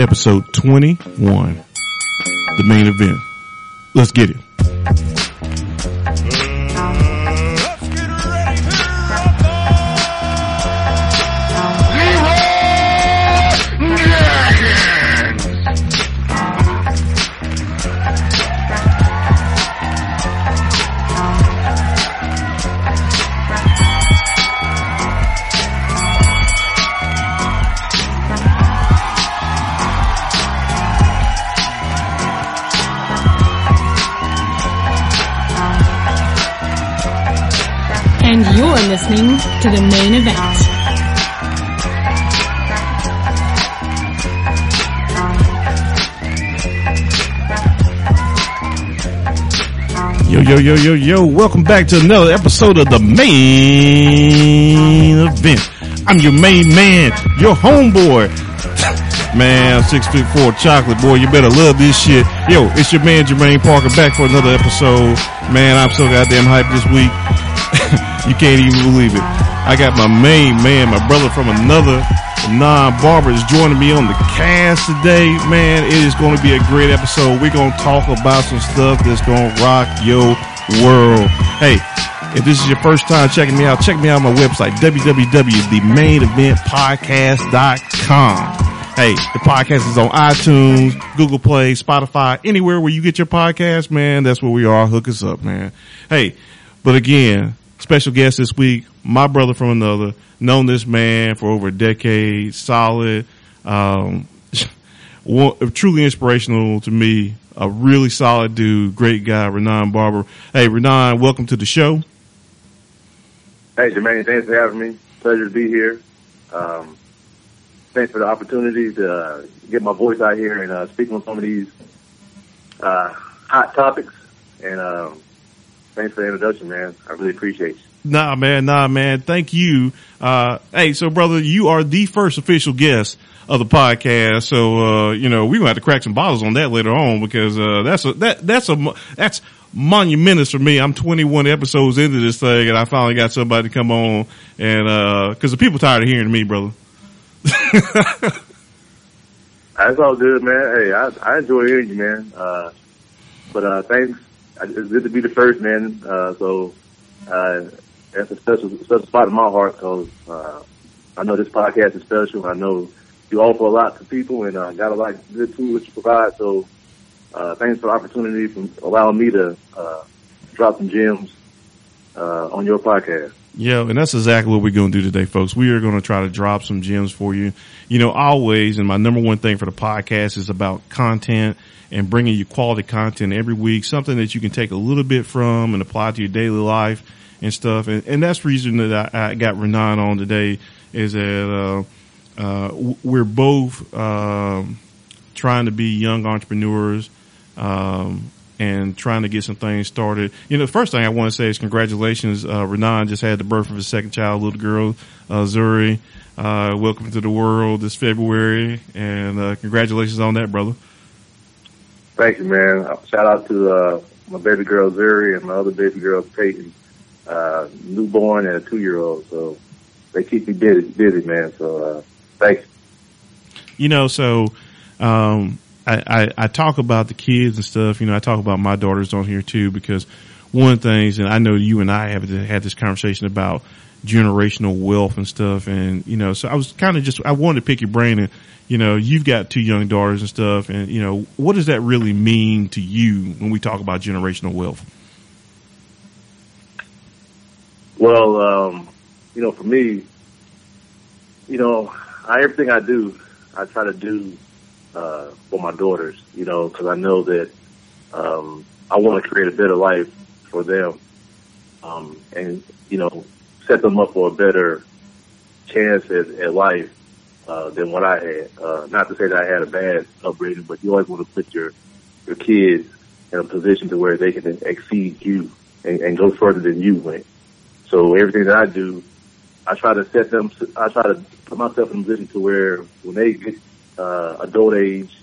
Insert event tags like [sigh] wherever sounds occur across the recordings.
episode 21, the main event. Let's get it. To the main event. Yo, yo, yo, yo, yo. Welcome back to another episode of the main event. I'm your main man, your homeboy. Man, six foot four chocolate boy. You better love this shit. Yo, it's your man Jermaine Parker back for another episode. Man, I'm so goddamn hyped this week. [laughs] you can't even believe it. I got my main man, my brother from another non-barber is joining me on the cast today. Man, it is going to be a great episode. We're going to talk about some stuff that's going to rock your world. Hey, if this is your first time checking me out, check me out on my website, www.themaineventpodcast.com. Hey, the podcast is on iTunes, Google Play, Spotify, anywhere where you get your podcast, man. That's where we are. Hook us up, man. Hey, but again, special guest this week, my brother from another, known this man for over a decade, solid, um, [laughs] truly inspirational to me, a really solid dude, great guy, Ranon Barber. Hey, Ranon, welcome to the show. Hey, Jermaine, thanks for having me. Pleasure to be here. Um, thanks for the opportunity to uh, get my voice out here and uh, speak on some of these uh, hot topics. And um, thanks for the introduction, man. I really appreciate you. Nah, man, nah, man. Thank you. Uh, hey, so brother, you are the first official guest of the podcast. So, uh, you know, we're gonna have to crack some bottles on that later on because, uh, that's a, that, that's a, that's monumentous for me. I'm 21 episodes into this thing and I finally got somebody to come on and, uh, cause the people tired of hearing me, brother. [laughs] That's all good, man. Hey, I, I enjoy hearing you, man. Uh, but uh, thanks. It's good to be the first, man. Uh, so uh, that's a special special spot in my heart because uh, I know this podcast is special. I know you offer a lot to people and uh, got a lot of good tools you provide. So uh, thanks for the opportunity for allowing me to uh, drop some gems uh, on your podcast. Yeah, and that's exactly what we're going to do today, folks. We are going to try to drop some gems for you. You know, always, and my number one thing for the podcast is about content and bringing you quality content every week, something that you can take a little bit from and apply to your daily life and stuff. And, and that's the reason that I, I got Ranon on today is that, uh, uh, we're both, um, trying to be young entrepreneurs, um, and trying to get some things started. You know, the first thing I want to say is congratulations. Uh, Ranon just had the birth of his second child, little girl, uh, Zuri. Uh, welcome to the world this February and, uh, congratulations on that, brother. Thank you, man. Shout out to uh, my baby girl Zuri and my other baby girl Peyton, uh, newborn and a two year old. So they keep me busy, busy, man. So uh, thanks. You know, so, um, I, I, I talk about the kids and stuff. You know, I talk about my daughters on here too because one of the things, and I know you and I have had this conversation about generational wealth and stuff. And, you know, so I was kind of just, I wanted to pick your brain and, you know, you've got two young daughters and stuff. And, you know, what does that really mean to you when we talk about generational wealth? Well, um, you know, for me, you know, I, everything I do, I try to do uh, for my daughters, you know, because I know that um, I want to create a better life for them, um, and you know, set them up for a better chance at, at life uh, than what I had. Uh, not to say that I had a bad upbringing, but you always want to put your your kids in a position to where they can exceed you and, and go further than you went. So everything that I do, I try to set them. I try to put myself in a position to where when they get uh, adult age,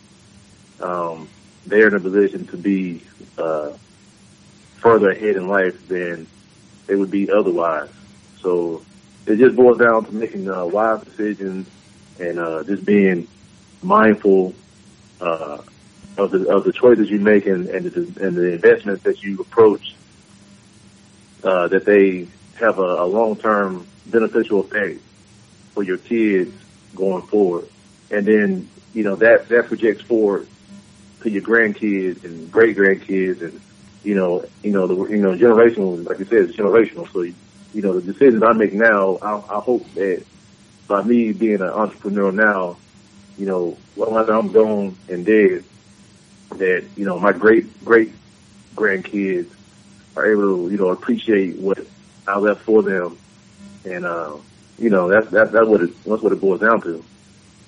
um, they're in a position to be uh, further ahead in life than they would be otherwise. So it just boils down to making uh, wise decisions and uh, just being mindful uh, of the of the choices you make and and the, and the investments that you approach, uh, that they have a, a long term beneficial effect for your kids going forward, and then you know that that projects forward to your grandkids and great grandkids and you know you know the you know generational like you said it's generational. So you, you know the decisions I make now I, I hope that by me being an entrepreneur now you know when I'm gone and dead that you know my great great grandkids are able to you know appreciate what I left for them and uh you know that's that's that's what it that's what it boils down to.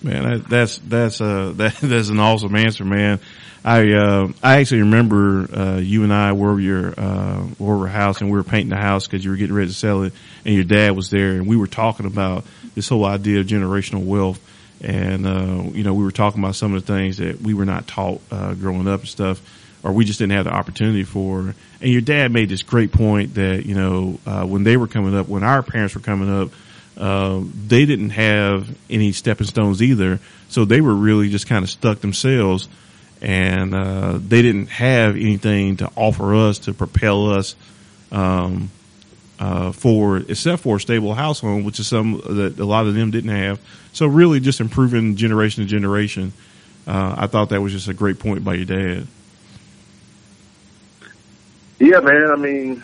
Man, that's that's uh [laughs] that, that's an awesome answer, man. I uh I actually remember uh you and I were your uh were your house and we were painting the house because you were getting ready to sell it, and your dad was there, and we were talking about this whole idea of generational wealth, and uh you know we were talking about some of the things that we were not taught uh growing up and stuff, or we just didn't have the opportunity for. And your dad made this great point that you know uh when they were coming up, when our parents were coming up uh, they didn't have any stepping stones either. So they were really just kind of stuck themselves and, uh, they didn't have anything to offer us to propel us, um, uh, forward except for a stable house home, which is some that a lot of them didn't have. So really just improving generation to generation. Uh, I thought that was just a great point by your dad. Yeah, man. I mean,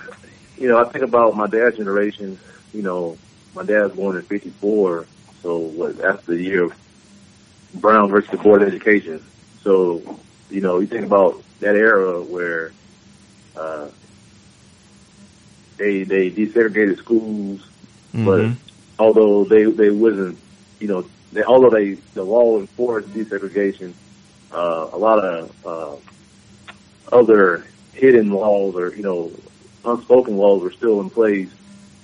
you know, I think about my dad's generation, you know, my dad was born in '54, so what? That's the year of Brown versus the Board of Education. So, you know, you think about that era where uh, they they desegregated schools, mm-hmm. but although they they wasn't, you know, they, although they the law enforced desegregation, uh, a lot of uh, other hidden laws or you know unspoken laws were still in place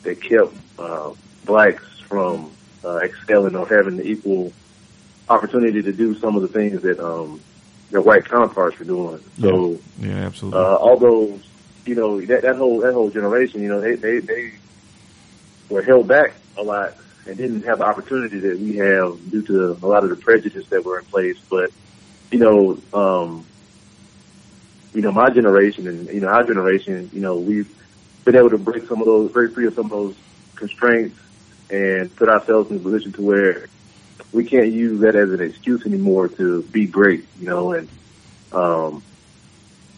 that kept uh, blacks from uh, excelling or having the equal opportunity to do some of the things that um, their white counterparts were doing. So, yeah, yeah absolutely. Uh, although you know that, that whole that whole generation, you know, they they they were held back a lot and didn't have the opportunity that we have due to a lot of the prejudice that were in place. But you know, um, you know, my generation and you know our generation, you know, we've been able to break some of those, break free of some of those constraints and put ourselves in a position to where we can't use that as an excuse anymore to be great, you know, and, um,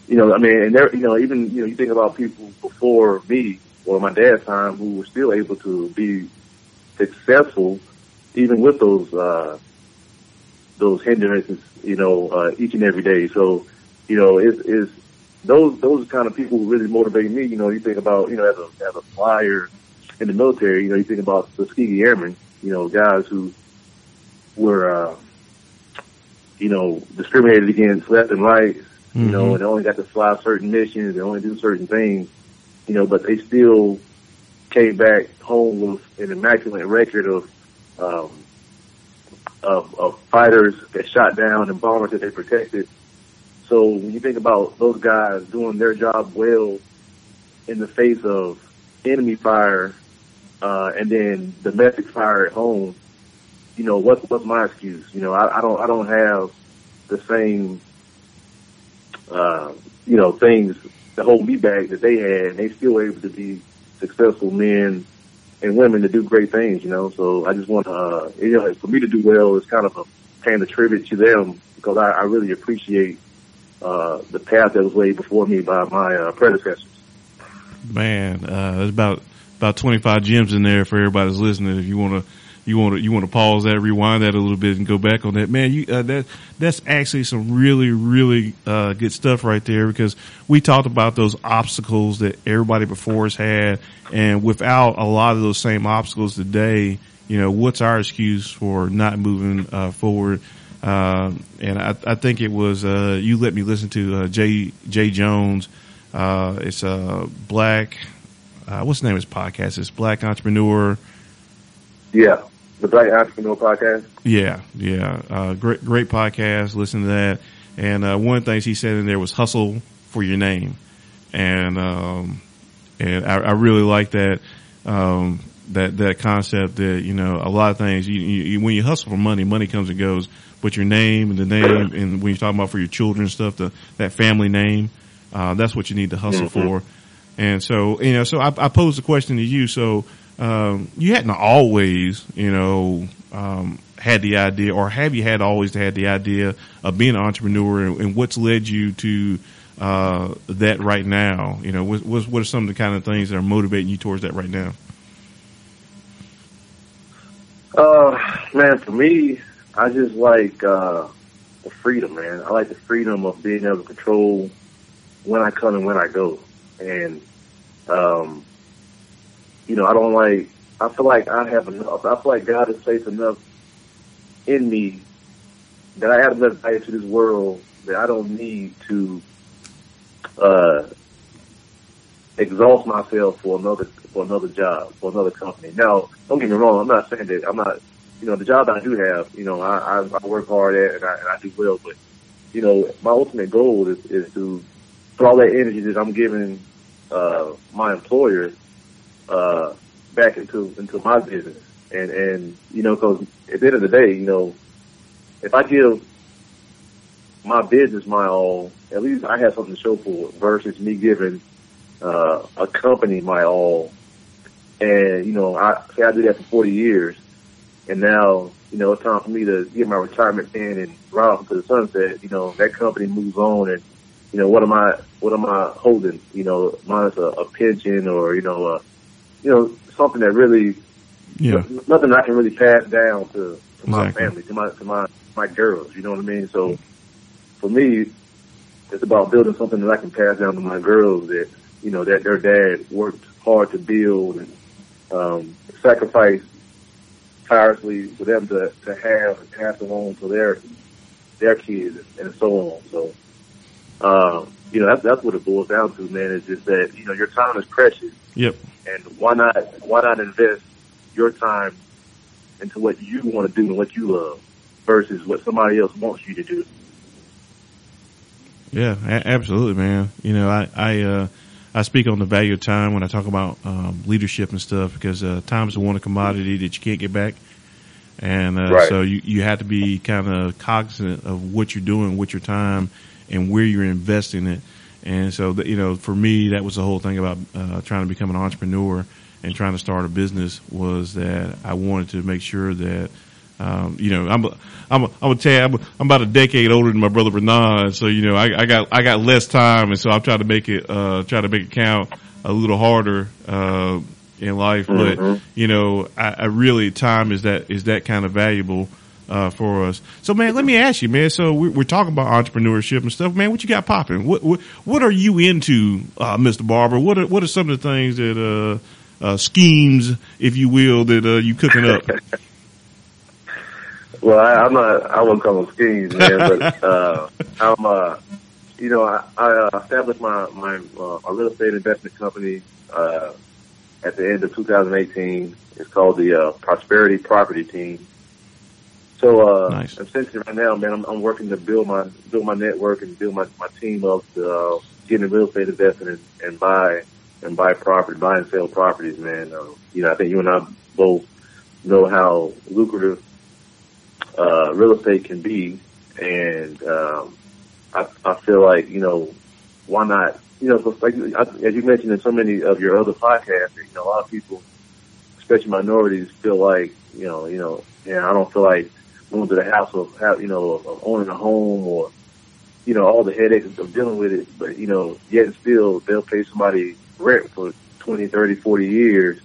you know, I mean, and there, you know, even, you know, you think about people before me or my dad's time who were still able to be successful even with those, uh, those hindrances, you know, uh, each and every day. So, you know, it's, it's those, those kind of people who really motivate me. You know, you think about, you know, as a, as a flyer, in the military, you know, you think about the Tuskegee Airmen, you know, guys who were, uh, you know, discriminated against left and right, mm-hmm. you know, mm-hmm. and they only got to fly certain missions, they only do certain things, you know, but they still came back home with an immaculate record of, um, of, of fighters that shot down and bombers that they protected. So when you think about those guys doing their job well in the face of enemy fire uh, and then domestic fire at home, you know, what's, what's my excuse? You know, I, I don't, I don't have the same, uh, you know, things to hold me back that they had and they still able to be successful men and women to do great things, you know, so I just want to, uh, you know, for me to do well is kind of a paying a tribute to them because I, I really appreciate, uh, the path that was laid before me by my, uh, predecessors. Man, uh, it's about about 25 gems in there for everybody that's listening. If you want to, you want to, you want to pause that, rewind that a little bit and go back on that. Man, you, uh, that, that's actually some really, really, uh, good stuff right there because we talked about those obstacles that everybody before us had. And without a lot of those same obstacles today, you know, what's our excuse for not moving, uh, forward? Uh, and I, I, think it was, uh, you let me listen to, uh, Jay, Jay Jones. Uh, it's a black, uh, what's the name of his podcast? It's Black Entrepreneur. Yeah, the Black Entrepreneur podcast. Yeah, yeah, uh, great, great podcast. Listen to that. And uh, one of the things he said in there was hustle for your name, and um, and I, I really like that. Um, that that concept that you know a lot of things you, you when you hustle for money, money comes and goes, but your name and the name and when you're talking about for your children and stuff, the that family name, uh, that's what you need to hustle Mhm. for. And so you know, so I, I posed the question to you. So um, you hadn't always, you know, um, had the idea, or have you had always had the idea of being an entrepreneur, and, and what's led you to uh, that right now? You know, what, what are some of the kind of things that are motivating you towards that right now? Uh, man, for me, I just like uh, the freedom, man. I like the freedom of being able to control when I come and when I go, and um, you know, I don't like. I feel like I have enough. I feel like God has placed enough in me that I have enough value to this world that I don't need to uh, exhaust myself for another for another job for another company. Now, don't get me wrong. I'm not saying that I'm not. You know, the job I do have, you know, I, I, I work hard at and I, and I do well. But you know, my ultimate goal is, is to put all that energy that I'm giving uh, my employer uh, back into into my business. And and you know, because at the end of the day, you know, if I give my business my all, at least I have something to show for it. Versus me giving uh, a company my all, and you know, I say I did that for 40 years, and now you know it's time for me to get my retirement in and ride off into the sunset. You know, that company moves on, and you know, what am I, what am I holding? You know, mine's a, a pension or you know, uh, you know, something that really Yeah, nothing I can really pass down to, to my Exactly. family, to my to my my girls. You know what I mean? So for me, it's about building something that I can pass down to my girls that you know that their dad worked hard to build and um, sacrificed tirelessly for them to to have and pass along to their their kids and so on. So. Um, you know, that's, that's what it boils down to, man, is just that, you know, your time is precious yep, and why not why not invest your time into what you want to do and what you love versus what somebody else wants you to do. yeah, a- absolutely, man. You know, I I uh, I speak on the value of time when I talk about um, leadership and stuff because uh, time is the one commodity that you can't get back. And uh, Right. so you, you have to be kind of cognizant of what you're doing with your time and where you're investing it. And so, you know, for me, that was the whole thing about uh, trying to become an entrepreneur and trying to start a business was that I wanted to make sure that, um, you know, I'm, a, I'm, a, I'm a you, I'm, I'm about a decade older than my brother Bernard. So, you know, I, I got, I got less time. And so I'm trying to make it, uh, try to make it count a little harder, uh, in life. But, Mhm. you know, I, I really, time is that, is that kind of valuable, uh, for us. So man, let me ask you, man. So we're, we're talking about entrepreneurship and stuff, man. What you got popping? What, what, what are you into, uh, Mr. Barber? What are, what are some of the things that, uh, uh, schemes, if you will, that, uh, you cooking up? [laughs] Well, I, I'm not, I wouldn't call them schemes, man, but, [laughs] uh, I'm, uh, you know, I, I uh, established my, my, uh, my real estate investment company, uh, at the end of 2018. It's called the, uh, Prosperity Property Team. So, uh, Nice. essentially right now, man, I'm, I'm working to build my, build my network and build my, my team up to, uh, get in real estate investing and, and buy, and buy property, buy and sell properties, man. Uh, you know, I think you and I both know how lucrative uh, real estate can be, and um, I, I feel like you know why not? You know, like I- as you mentioned in so many of your other podcasts, you know, a lot of people, especially minorities, feel like you know, you know, yeah, I don't feel like going to the house of you know of owning a home or you know all the headaches of dealing with it, but you know, yet and still they'll pay somebody rent for 20, 30, 40 years.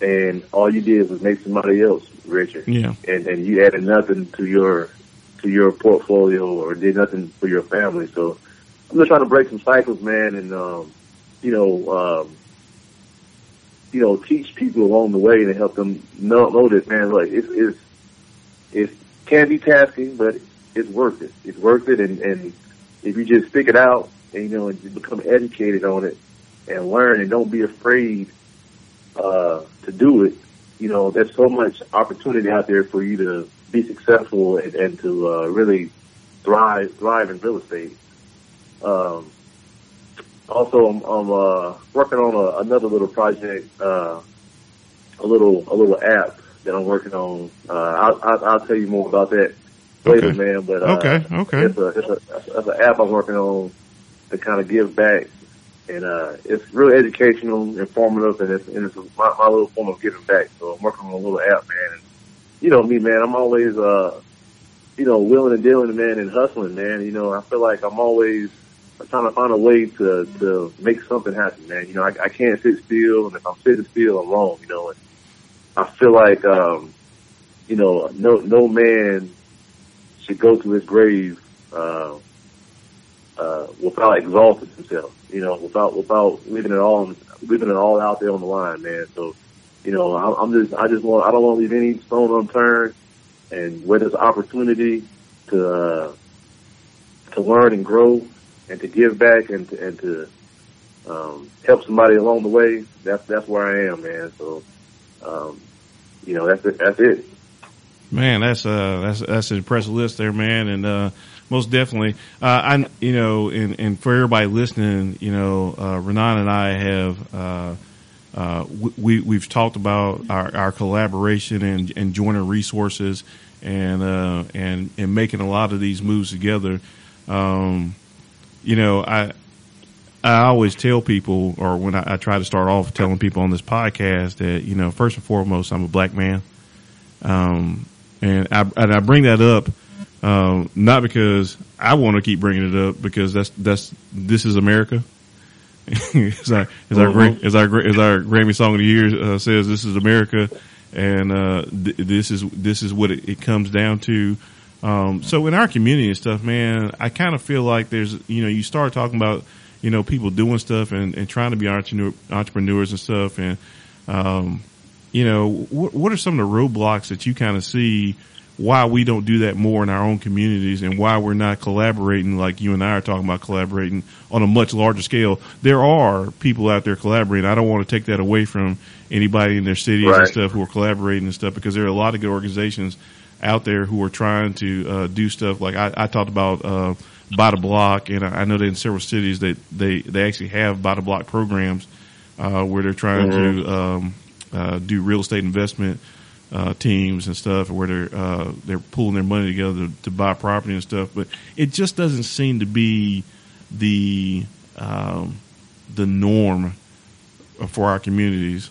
And all you did was make somebody else richer Yeah. and and you added nothing to your to your portfolio or did nothing for your family. So I'm just trying to break some cycles, man, and um, you know, um, you know, teach people along the way and help them know know that man, look, it's it's it can be tasking, but it's worth it. It's worth it, and and if you just stick it out and you know and become educated on it and learn and don't be afraid uh, to do it, you know, there's so much opportunity out there for you to be successful and, and to uh, really thrive thrive in real estate. Um, also, I'm, I'm uh, working on a, another little project uh, a little a little app that I'm working on. Uh, I'll, I'll, I'll tell you more about that later, Okay. man. But uh, Okay, okay. it's a it's a it's an app I'm working on to kind of give back, and uh, it's really educational, informative, and it's and it's my, my little form of giving back. So I'm working on a little app, man. And you know me, man. I'm always uh, you know, willing and dealing, man, and hustling, man. You know, I feel like I'm always trying to find a way to to make something happen, man. You know, I, I can't sit still, and if I'm sitting still, I'm wrong. You know, and I feel like um, you know, no no man should go to his grave uh, uh, without exalting himself. You know, without without leaving it all leaving it all out there on the line, man. So, you know, I'm, I'm just I just want I don't want to leave any stone unturned, and where there's opportunity to uh, to learn and grow and to give back and to, and to um, help somebody along the way. That's that's where I am, man. So, um, you know, that's it. That's it. Man, that's uh that's that's an impressive list there, man, and uh most definitely. Uh I you know, and and for everybody listening, you know, uh Ranon and I have uh uh we we've talked about our our collaboration and and joining resources and uh and and making a lot of these moves together. Um you know, I I always tell people, or when I, I try to start off telling people on this podcast that, you know, first and foremost, I'm a black man. Um, and I, and I bring that up, um, not because I want to keep bringing it up because that's, that's, this is America. [laughs] as our, as our, Gra- as our, as our Grammy song of the year uh, says, this is America. And, uh, th- this is, this is what it, it comes down to. Um, so in our community and stuff, man, I kind of feel like there's, you know, you start talking about, you know, people doing stuff and, and trying to be entrepreneur, entrepreneurs and stuff. And, um, you know, what, what are some of the roadblocks that you kind of see why we don't do that more in our own communities and why we're not collaborating like you and I are talking about collaborating on a much larger scale? There are people out there collaborating. I don't want to take that away from anybody in their cities and stuff who are collaborating and stuff because there are a lot of good organizations out there who are trying to uh, do stuff like I, I talked about uh, by the block, and I know that in several cities that they they actually have by the block programs uh, where they're trying to um, uh, do real estate investment uh, teams and stuff, where they're uh, they're pulling their money together to, to buy property and stuff. But it just doesn't seem to be the um, the norm for our communities.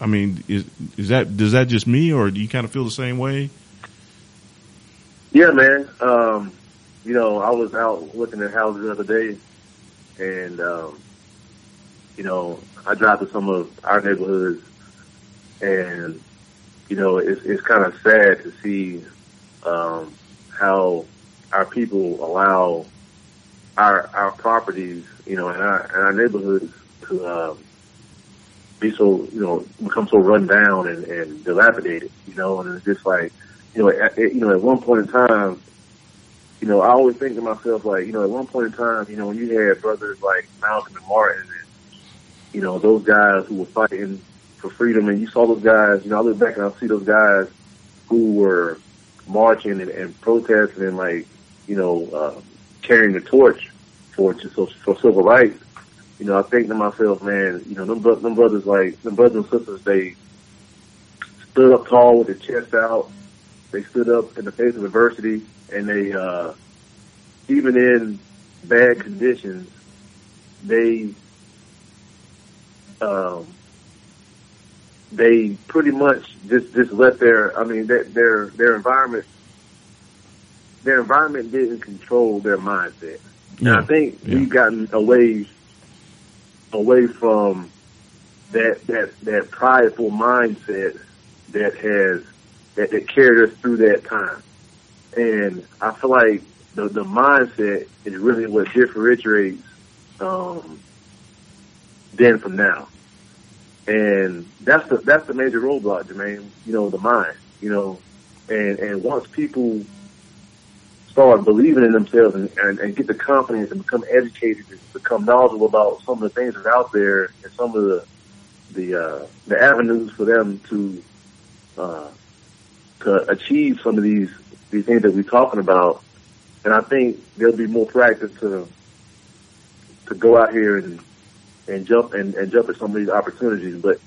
I mean, is is that does that just me, or do you kind of feel the same way? Yeah, man. Um, you know, I was out looking at houses the other day, and um, you know, I drive to some of our neighborhoods, and you know, it's it's kind of sad to see um, how our people allow our our properties, you know, in our in our neighborhoods to um, be so you know become so run down and, and dilapidated, you know, and it's just like you know, at- you know, at one point in time, you know, I always think to myself, like, you know, at one point in time, you know, when you had brothers like Malcolm and Martin and, you know, those guys who were fighting for freedom and you saw those guys, you know, I look back and I see those guys who were marching and, and protesting and like, you know, uh, carrying the torch for, for, civil rights. You know, I think to myself, man, you know, them, them brothers like, them brothers and sisters, they stood up tall with their chest out. They stood up in the face of adversity and they, uh, even in bad conditions, they, um, they pretty much just, just let their, I mean, their, their, their environment, their environment didn't control their mindset. And I think Yeah. we've gotten away, away from that, that, that prideful mindset that has, that, that carried us through that time. And I feel like the, the mindset is really what differentiates, um, then from now. And that's the, that's the major roadblock, Jermaine, you know, the mind, you know, and, and once people start believing in themselves and, and, and get the confidence and become educated and become knowledgeable about some of the things that are out there and some of the, the, uh, the avenues for them to, uh, to achieve some of these, these things that we're talking about. And I think they'll be more proactive to, to go out here and, and jump and, and jump at some of these opportunities. But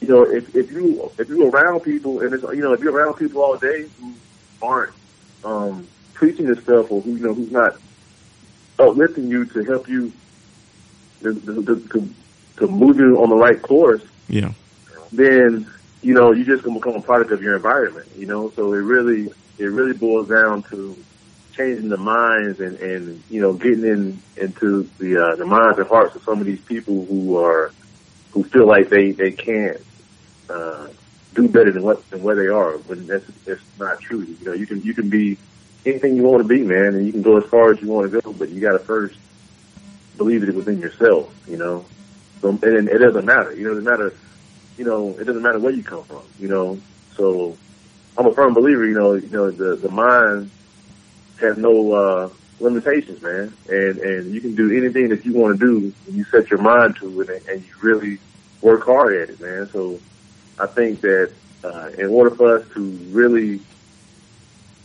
you know, if, if you, if you're around people and it's, you know, if you're around people all day who aren't, um, preaching this stuff or who, you know, who's not uplifting you to help you to, to, to, to move you on the right course, Yeah. then you know you just gonna become a product of your environment. You know, so it really it really boils down to changing the minds and and you know getting in into the uh, the minds and hearts of some of these people who are who feel like they they can't uh, do better than what than where they are. When that's that's not true. You know, you can you can be anything you want to be, man, and you can go as far as you want to go, but you got to first believe it within yourself. You know, so and it doesn't matter. You know, it doesn't matter. You know, it doesn't matter where you come from. You know, so I'm a firm believer. You know, you know the the mind has no uh, limitations, man, and and you can do anything that you want to do you set your mind to it, and, and you really work hard at it, man. So I think that uh, in order for us to really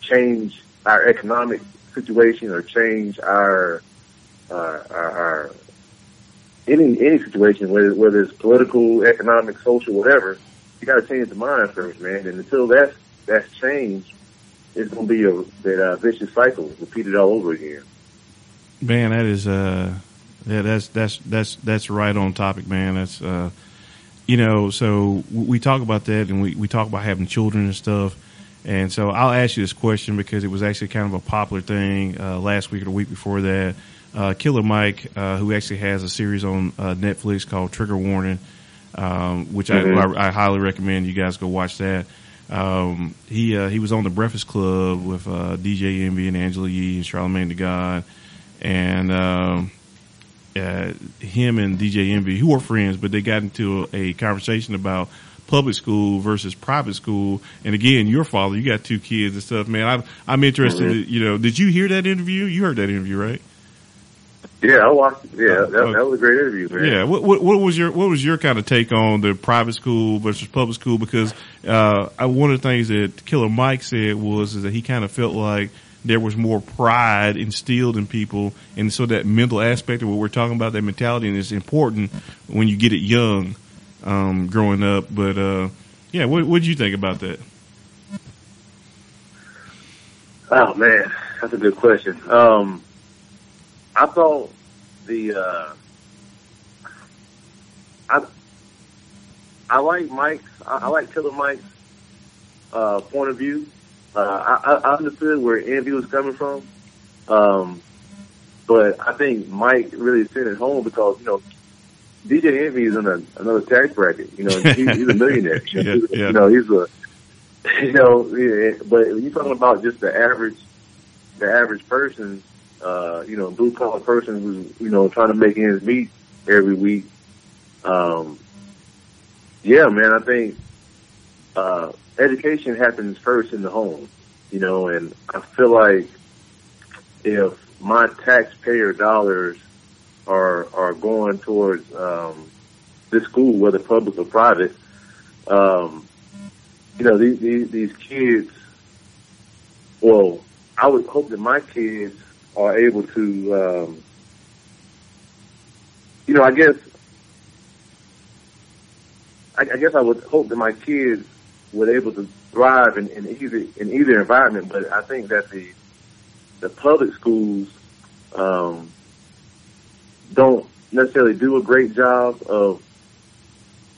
change our economic situation or change our uh, our, our any any situation, whether whether it's political, economic, social, whatever, you got to change the mind first, man. And until that's that's change is going to be a that uh, vicious cycle repeated all over again. Man, that is uh, yeah, that's that's that's that's right on topic, man. That's uh, you know, so we talk about that, and we we talk about having children and stuff. And so I'll ask you this question because it was actually kind of a popular thing uh, last week or the week before that. Uh, Killer Mike, uh, who actually has a series on uh, Netflix called Trigger Warning, um, which Mhm. I, I, I highly recommend you guys go watch that. Um, he uh, he was on the Breakfast Club with uh, DJ Envy and Angela Yee and Charlamagne the God, and um, uh, him and DJ Envy, who were friends, but they got into a, a conversation about public school versus private school. And again, your father, you got two kids and stuff, man. I'm I'm interested. Mhm. You know, did you hear that interview? You heard that interview, right? Yeah, I watched. Yeah, that, Uh, that was a great interview, man. Yeah. What, what what was your what was your kind of take on the private school versus public school? Because uh, I, one of the things that Killer Mike said was is that he kind of felt like there was more pride instilled in people, and so that mental aspect of what we're talking about, that mentality, and it's important when you get it young, um, growing up. But uh, yeah, what what did you think about that? Oh man, that's a good question. Um, I thought the uh, I I like Mike's I, I like Killer Mike's uh, point of view. Uh, I, I understood where Envy was coming from, um, but I think Mike really sent it home because you know DJ Envy is in a, another tax bracket. You know, he, he's a millionaire. [laughs] Yeah, yeah. You know, he's a [laughs] you know, yeah, but you're talking about just the average, the average person, uh, you know, blue collar person who's, you know, trying to make ends meet every week. Um, yeah, man, I think, uh, education happens first in the home, you know, and I feel like if my taxpayer dollars are, are going towards, um, this school, whether public or private, um, you know, these, these, these kids, well, I would hope that my kids are able to, um, you know, I guess, I, I guess I would hope that my kids would able to thrive in, in either, in either environment, but I think that the, the public schools, um, don't necessarily do a great job of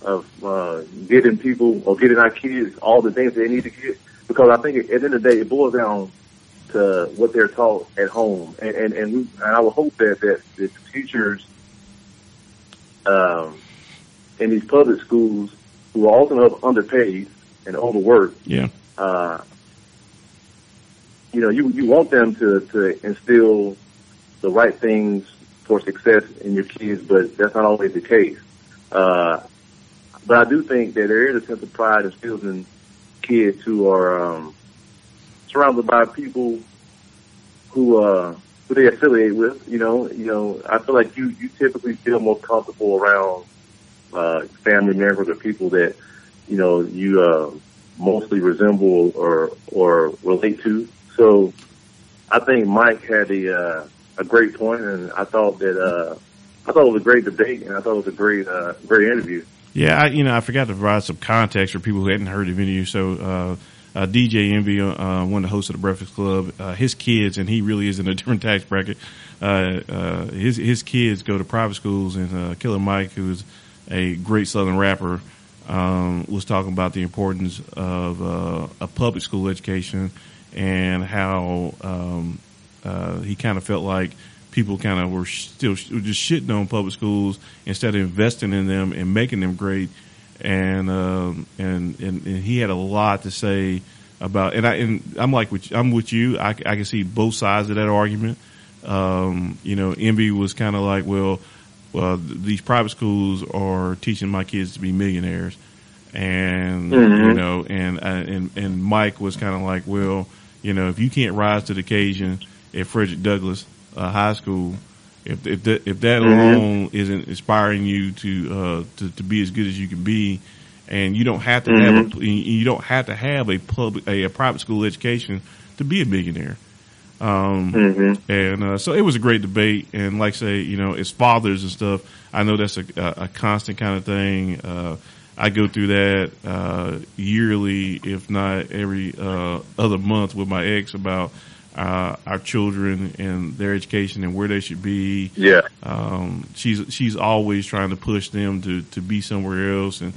of uh, getting people or getting our kids all the things they need to get. Because I think at the end of the day, it boils down to what they're taught at home, and and and, we, and I would hope that that the teachers um, in these public schools who are often underpaid and overworked, Yeah. uh, you know, you you want them to to instill the right things for success in your kids, but that's not always the case. Uh, but I do think that there is a sense of pride instilled in kids who are um, surrounded by people who uh, who they affiliate with. You know, you know, I feel like you you typically feel more comfortable around uh, family members or people that you know you uh, mostly resemble or or relate to. So I think Mike had a uh, a great point, and I thought that uh, I thought it was a great debate, and I thought it was a great uh, great interview. Yeah, I, you know, I forgot to provide some context for people who hadn't heard the video. So, uh, uh, DJ Envy, uh, one of the hosts of the Breakfast Club, uh, his kids, and he really is in a [laughs] different tax bracket. Uh, uh, his his kids go to private schools, and uh, Killer Mike, who's a great Southern rapper, um, was talking about the importance of uh, a public school education and how um, uh, he kind of felt like people kind of were still just shitting on public schools instead of investing in them and making them great. And um, and, and and he had a lot to say about and I and I'm like with, I'm with you. I, I can see both sides of that argument. Um, you know, Envy was kind of like, well, well, th- these private schools are teaching my kids to be millionaires, and Mhm. you know, and uh, and and Mike was kind of like, well, you know, if you can't rise to the occasion at Frederick Douglass uh, High School, if if that, if that Mhm. alone isn't inspiring you to uh to, to be as good as you can be, and you don't have to have a you don't have to have a public a, a private school education to be a millionaire. Um, Mm-hmm. and uh, so it was a great debate. And like say, you know, as fathers and stuff, I know that's a, a, a constant kind of thing. Uh, I go through that uh, yearly, if not every uh, other month, with my ex about uh, our children and their education and where they should be. Yeah. Um, she's she's always trying to push them to, to be somewhere else, and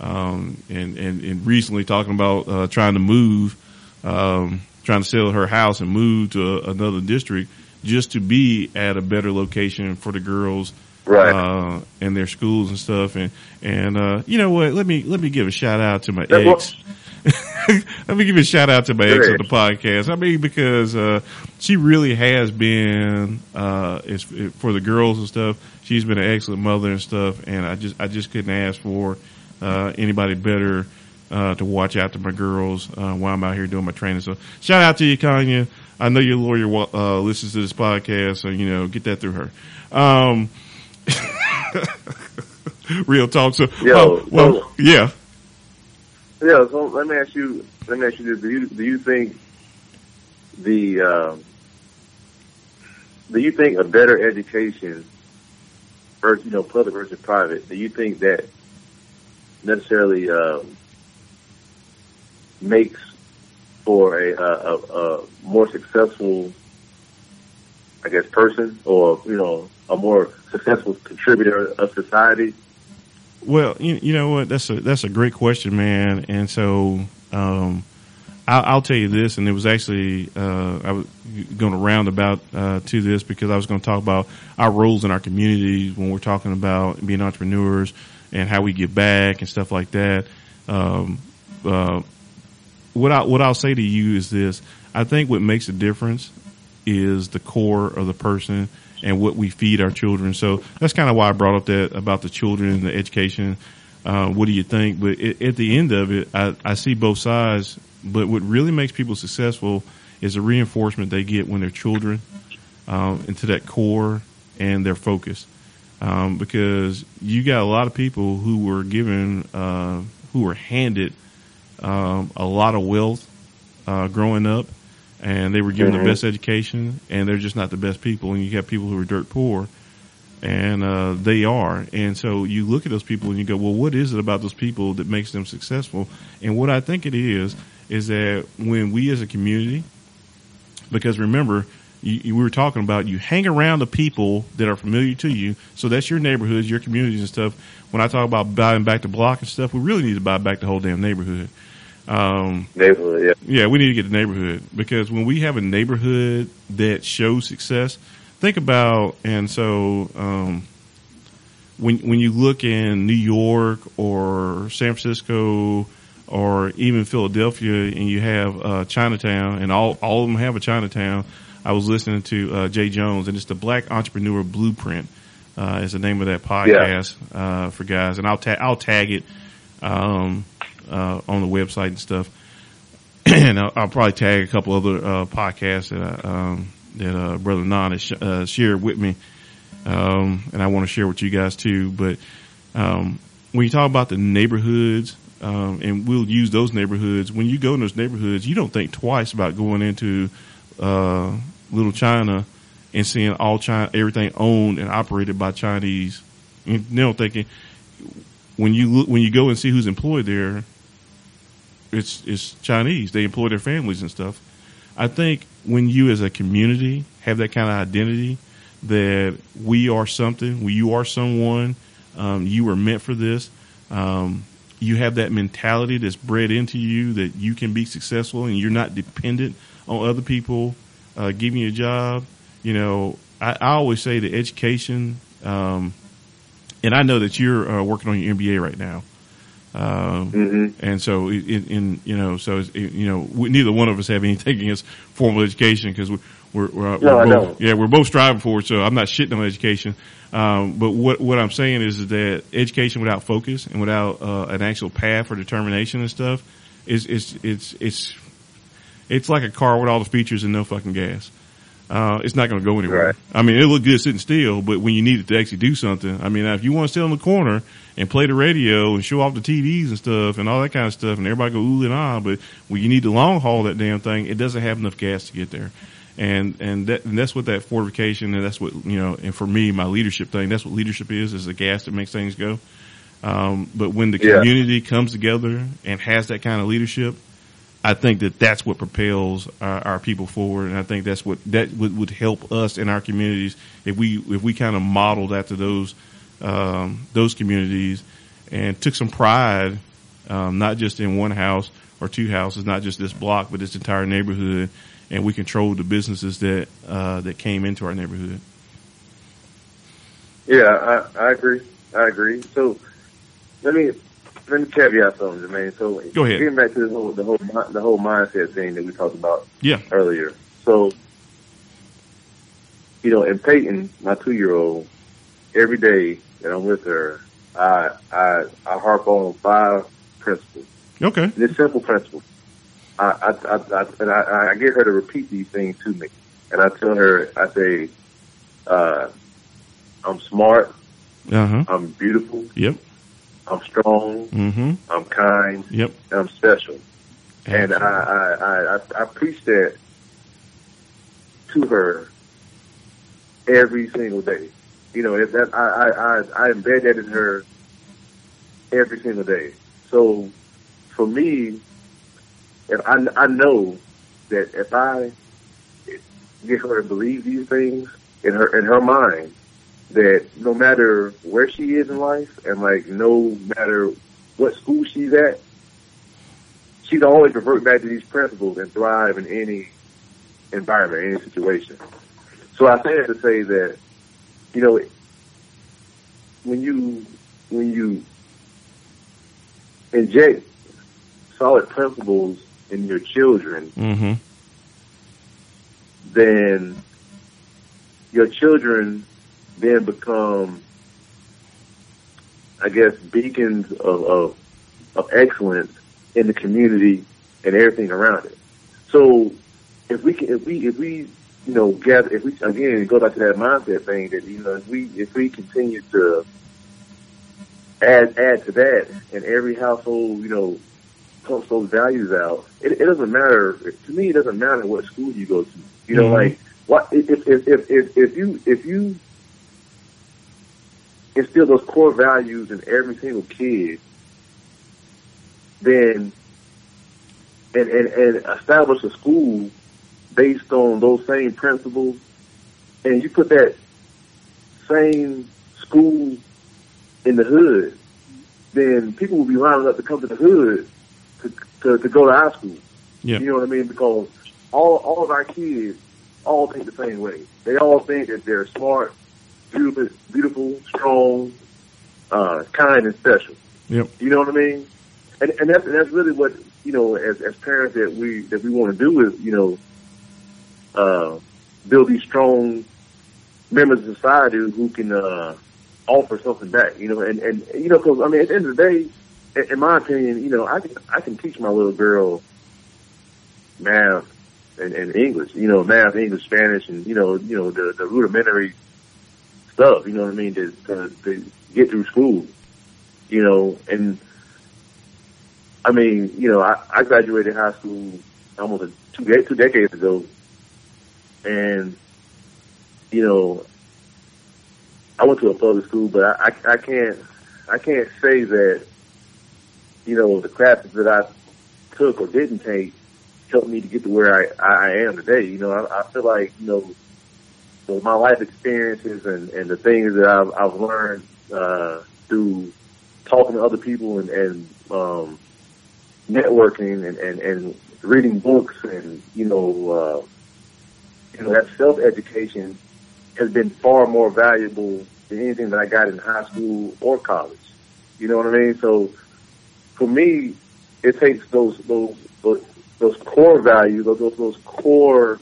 um, and, and and recently talking about uh, trying to move, um, trying to sell her house and move to a, another district just to be at a better location for the girls Right. uh, and their schools and stuff. And, and, uh, you know what? Let me, let me give a shout out to my ex. Let me give a shout out to my ex on the podcast. I mean, because, uh, she really has been, uh, it's, for the girls and stuff. She's been an excellent mother and stuff. And I just, I just couldn't ask for, uh, anybody better, uh, to watch after my girls, uh, while I'm out here doing my training. So shout out to you, Kanya. I know your lawyer, uh, listens to this podcast, so, you know, get that through her. Um, [laughs] real talk. So, Yo, well, so- yeah. Yeah, so let me ask you. Let me ask you this: Do you do you think the um, do you think a better education versus you know public versus private? Do you think that necessarily um, makes for a, a, a, a more successful, I guess, person or you know a more successful contributor of society? Well, you, you know what? That's a that's a great question, man. And so, um, I'll, I'll tell you this. And it was actually uh, I was going to round about uh, to this because I was going to talk about our roles in our communities when we're talking about being entrepreneurs and how we give back and stuff like that. Um, uh, what I what I'll say to you is this: I think what makes a difference is the core of the person and what we feed our children. So that's kind of why I brought up that about the children and the education. Uh, what do you think? But it, at the end of it, I, I see both sides. But what really makes people successful is the reinforcement they get when they're children um, into that core and their focus. Um, because you got a lot of people who were given, uh, who were handed um, a lot of wealth uh, growing up, and they were given Mhm. the best education, and they're just not the best people. And you got people who are dirt poor, and uh, they are. And so you look at those people and you go, well, what is it about those people that makes them successful? And what I think it is is that when we as a community, because remember, you, you, we were talking about you hang around the people that are familiar to you. So that's your neighborhoods, your communities and stuff. When I talk about buying back the block and stuff, we really need to buy back the whole damn neighborhood. Um, Neighborhood, yeah. yeah, we need to get the neighborhood because when we have a neighborhood that shows success, think about and so um, when when you look in New York or San Francisco or even Philadelphia and you have uh, Chinatown and all all of them have a Chinatown. I was listening to uh, Jay Jones and it's the Black Entrepreneur Blueprint uh, is the name of that podcast uh, for guys, and I'll ta- I'll tag it um, uh, on the website and stuff. [clears throat] and I'll, I'll probably tag a couple other uh, podcasts that I, um, that uh, Brother Nan has uh, shared with me, um, and I want to share with you guys too. But um, when you talk about the neighborhoods, um, and we'll use those neighborhoods. When you go in those neighborhoods, you don't think twice about going into uh, Little China and seeing all China, everything owned and operated by Chinese. You know, thinking when you look, when you go and see who's employed there, it's it's Chinese. They employ their families and stuff. I think when you as a community have that kind of identity that we are something, you are someone, um, you were meant for this. Um, you have that mentality that's bred into you that you can be successful and you're not dependent on other people uh, giving you a job. You know, I, I always say that education, um, and I know that you're uh, working on your MBA right now. Um, hmm and so, in, in you know, so it, you know, we, neither one of us have anything against formal education because we're we're, we're, No, we're both, yeah, we're both striving for it. So I'm not shitting on education. Um, but what what I'm saying is that education without focus and without uh, an actual path or determination and stuff is it's it's it's it's like a car with all the features and no fucking gas. Uh, it's not going to go anywhere. Right. I mean, it look good sitting still, but when you need it to actually do something, I mean, if you want to sit on the corner and play the radio and show off the TVs and stuff and all that kind of stuff, and everybody go ooh and ah, but when you need to long haul that damn thing, it doesn't have enough gas to get there. And and that and that's what that fortification and that's what you know. And for me, my leadership thing, that's what leadership is: is the gas that makes things go. Um, but when the Yeah. community comes together and has that kind of leadership, I think that that's what propels our, our people forward, and I think that's what that would, would help us in our communities if we if we kind of modeled after those um, those communities and took some pride, um, not just in one house or two houses, not just this block, but this entire neighborhood, and we controlled the businesses that uh, that came into our neighborhood. Yeah, I, I agree. I agree. So let me let me caveat something, Jermaine. So Go ahead. Getting back to the whole the whole the whole mindset thing that we talked about Yeah, earlier. So you know, and Peyton, my two year old, every day that I'm with her, I I I harp on five principles. okay, This simple principle. I I I, I and I, I get her to repeat these things to me, and I tell her, I say, uh, I'm smart, uh huh, I'm beautiful, yep, I'm strong, mm-hmm, I'm kind, yep, and I'm special. And I, I, I, I preach that to her every single day. You know, that I, I, I, I embed that in her every single day. So for me, if I, I know that if I get her to believe these things in her in her mind, that no matter where she is in life and like no matter what school she's at, she'd always revert back to these principles and thrive in any environment, any situation. So I say that to say that, you know, when you when you inject solid principles in your children, mm-hmm, then your children then become, I guess, beacons of, of, of excellence in the community and everything around it. So if we can, if we, if we, you know, gather, if we, again, go back to that mindset thing that, you know, if we, if we continue to add, add to that in every household, you know, pumps those values out, it, it doesn't matter, to me, it doesn't matter what school you go to. You know, Mhm. like, what, if, if, if, if, if you, if you instill those core values in every single kid, then and, and, and establish a school based on those same principles, and you put that same school in the hood, then people will be lining up to come to the hood to to, to go to our school. You know what I mean? Because all all of our kids all think the same way. They all think that they're smart, beautiful, beautiful, strong, uh, kind, and special. yep, You know what I mean? And and that's that's really what you know as as parents that we that we want to do is you know uh, build these strong members of society who can uh, offer something back. You know, and and you know because I mean at the end of the day, in, my opinion, you know I can I can teach my little girl math and, and English. You know, math, English, Spanish, and you know you know the the rudimentary stuff. You know what I mean to to, to get through school. You know, and I mean, you know, I, I graduated high school almost a, two two decades ago, and you know, I went to a public school, but I I, I can't I can't say that, you know, the classes that I took or didn't take helped me to get to where I, I am today. You know, I, I feel like, you know, so my life experiences and, and the things that I've, I've learned, uh, through talking to other people and, and, um, networking and, and, and reading books and, you know, uh, you know, that self-education has been far more valuable than anything that I got in high school or college. You know what I mean? So for me, it takes those, those, those, those core values, those, those, those core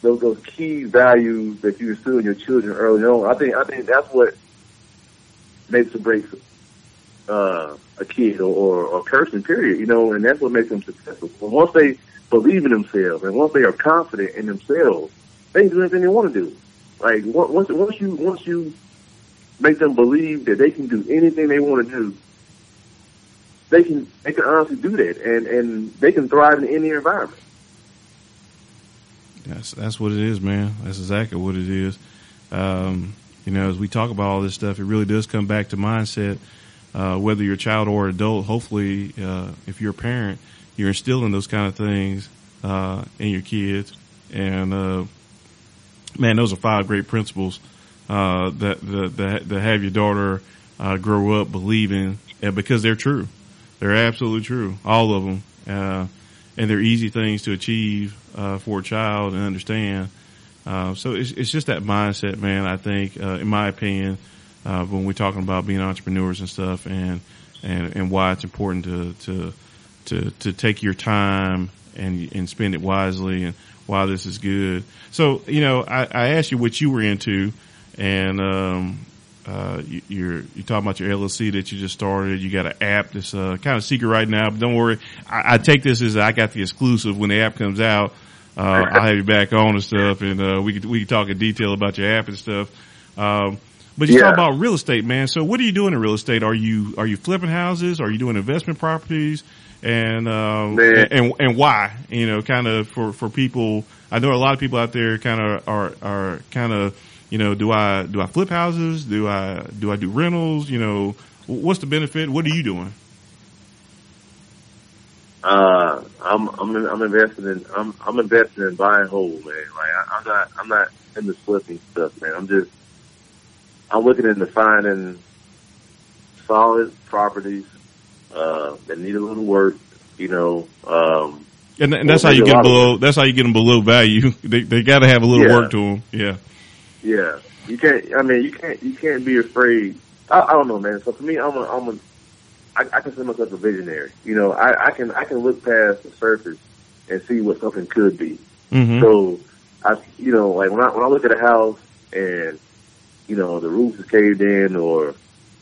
those those key values that you instill in your children early on. I think I think that's what makes or breaks uh, a kid or, or, or a person. Period. You know, and that's what makes them successful. But once they believe in themselves and once they are confident in themselves, they can do anything they want to do. Like once once you once you make them believe that they can do anything they want to do, they can they can honestly do that, and and they can thrive in any environment. That's that's what it is, man. That's exactly what it is. Um, you know, as we talk about all this stuff, it really does come back to mindset. Uh, whether you're a child or adult, hopefully, uh, if you're a parent, you're instilling those kind of things uh, in your kids. And uh, man, those are five great principles uh, that, that that have your daughter uh, grow up believing, and because they're true, they're absolutely true, all of them, and they're easy things to achieve uh, for a child and understand. Uh, so it's, it's just that mindset, man. I think, uh, in my opinion, uh, when we're talking about being entrepreneurs and stuff, and and and why it's important to to to to take your time and and spend it wisely, and why this is good. So you know, I, I asked you what you were into, and um, uh, you, you're you talking about your LLC that you just started. You got an app that's uh, kind of secret right now, but don't worry. I, I take this as I got the exclusive when the app comes out. Uh, I'll have you back on and stuff, and uh, we could we could talk in detail about your app and stuff. Um, but you yeah. talk about real estate, man. So what are you doing in real estate? Are you are you flipping houses? Are you doing investment properties? And um, and and why? You know, kind of for for people. I know a lot of people out there kind of are are kind of you know, do I do I flip houses? Do I do I do rentals? You know, what's the benefit? What are you doing? Uh, I'm I'm I'm investing in I'm I'm investing in buying whole, man. Like I, I'm not I'm not in the flipping stuff, man. I'm just I'm looking into finding solid properties uh, that need a little work. You know, um, and, and that's how you get them below. That's how you get them below value. [laughs] They they got to have a little yeah. work to them. Yeah. Yeah, you can't. I mean, you can't. You can't be afraid. I, I don't know, man. So for me, I'm a. I'm a. I, I consider myself a visionary. You know, I, I can. I can look past the surface and see what something could be. Mm-hmm. So, I. You know, like when I when I look at a house and you know the roof is caved in or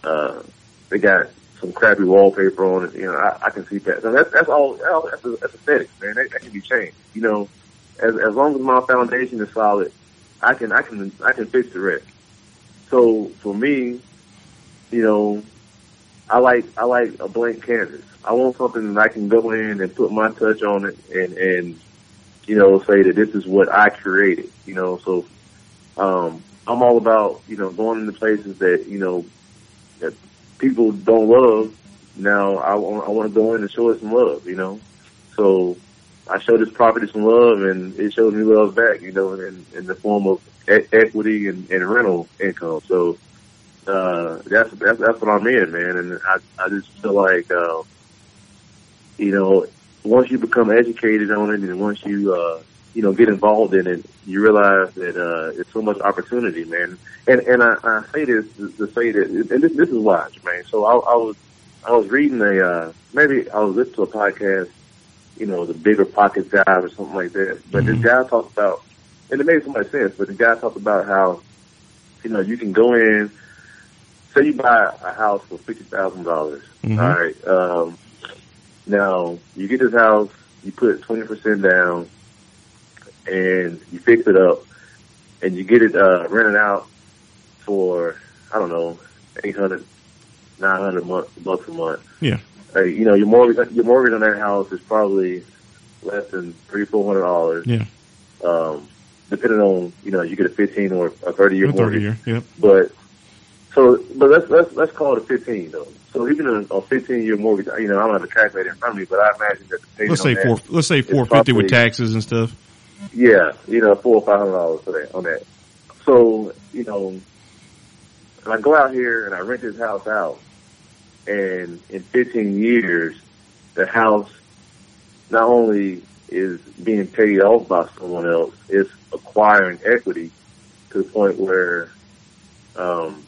uh they got some crappy wallpaper on it. You know, I, I can see that. So that's that's all. That's, that's aesthetics, man. That, that can be changed. You know, as as long as my foundation is solid I can I can I can fix the rest. So for me, you know, I like I like a blank canvas. I want something that I can go in and put my touch on it and and you know say that this is what I created. You know, so um, I'm all about you know going into places that you know that people don't love. Now I I want to go in and show it some love. You know, so I showed this property some love, and it shows me love back. You know, in, in the form of e- equity and, and rental income. So uh, that's that's that's what I'm in, man. And I I just feel like uh, you know once you become educated on it, and once you uh, you know get involved in it, you realize that uh, it's so much opportunity, man. And and I, I say this to say that, and this, this is why, man. So I, I was I was reading a uh, maybe I was listening to a podcast you know, the bigger pocket guy or something like that. But mm-hmm. this guy talked about, and it made so much sense, but the guy talked about how, you know, you can go in, say you buy a house for $50,000. Mm-hmm. All right. Um, now you get this house, you put 20% down and you fix it up and you get it, uh, rented out for, I don't know, 800, 900 month, bucks a month. Yeah uh, you know, your mortgage your mortgage on that house is probably less than three four hundred dollars. Yeah. Um, depending on you know, you get a fifteen or a thirty year mortgage. Year, yep. But So, but let's let's let's call it a 15 though. So even a, a 15 year mortgage, you know, I don't have a calculator in front of me, but I imagine that the payment Let's say four. Let's say four fifty with taxes and stuff. Yeah, you know, four or five hundred dollars for that on that. So, you know, and I go out here and I rent this house out, and in 15 years, the house not only is being paid off by someone else, it's acquiring equity to the point where, um,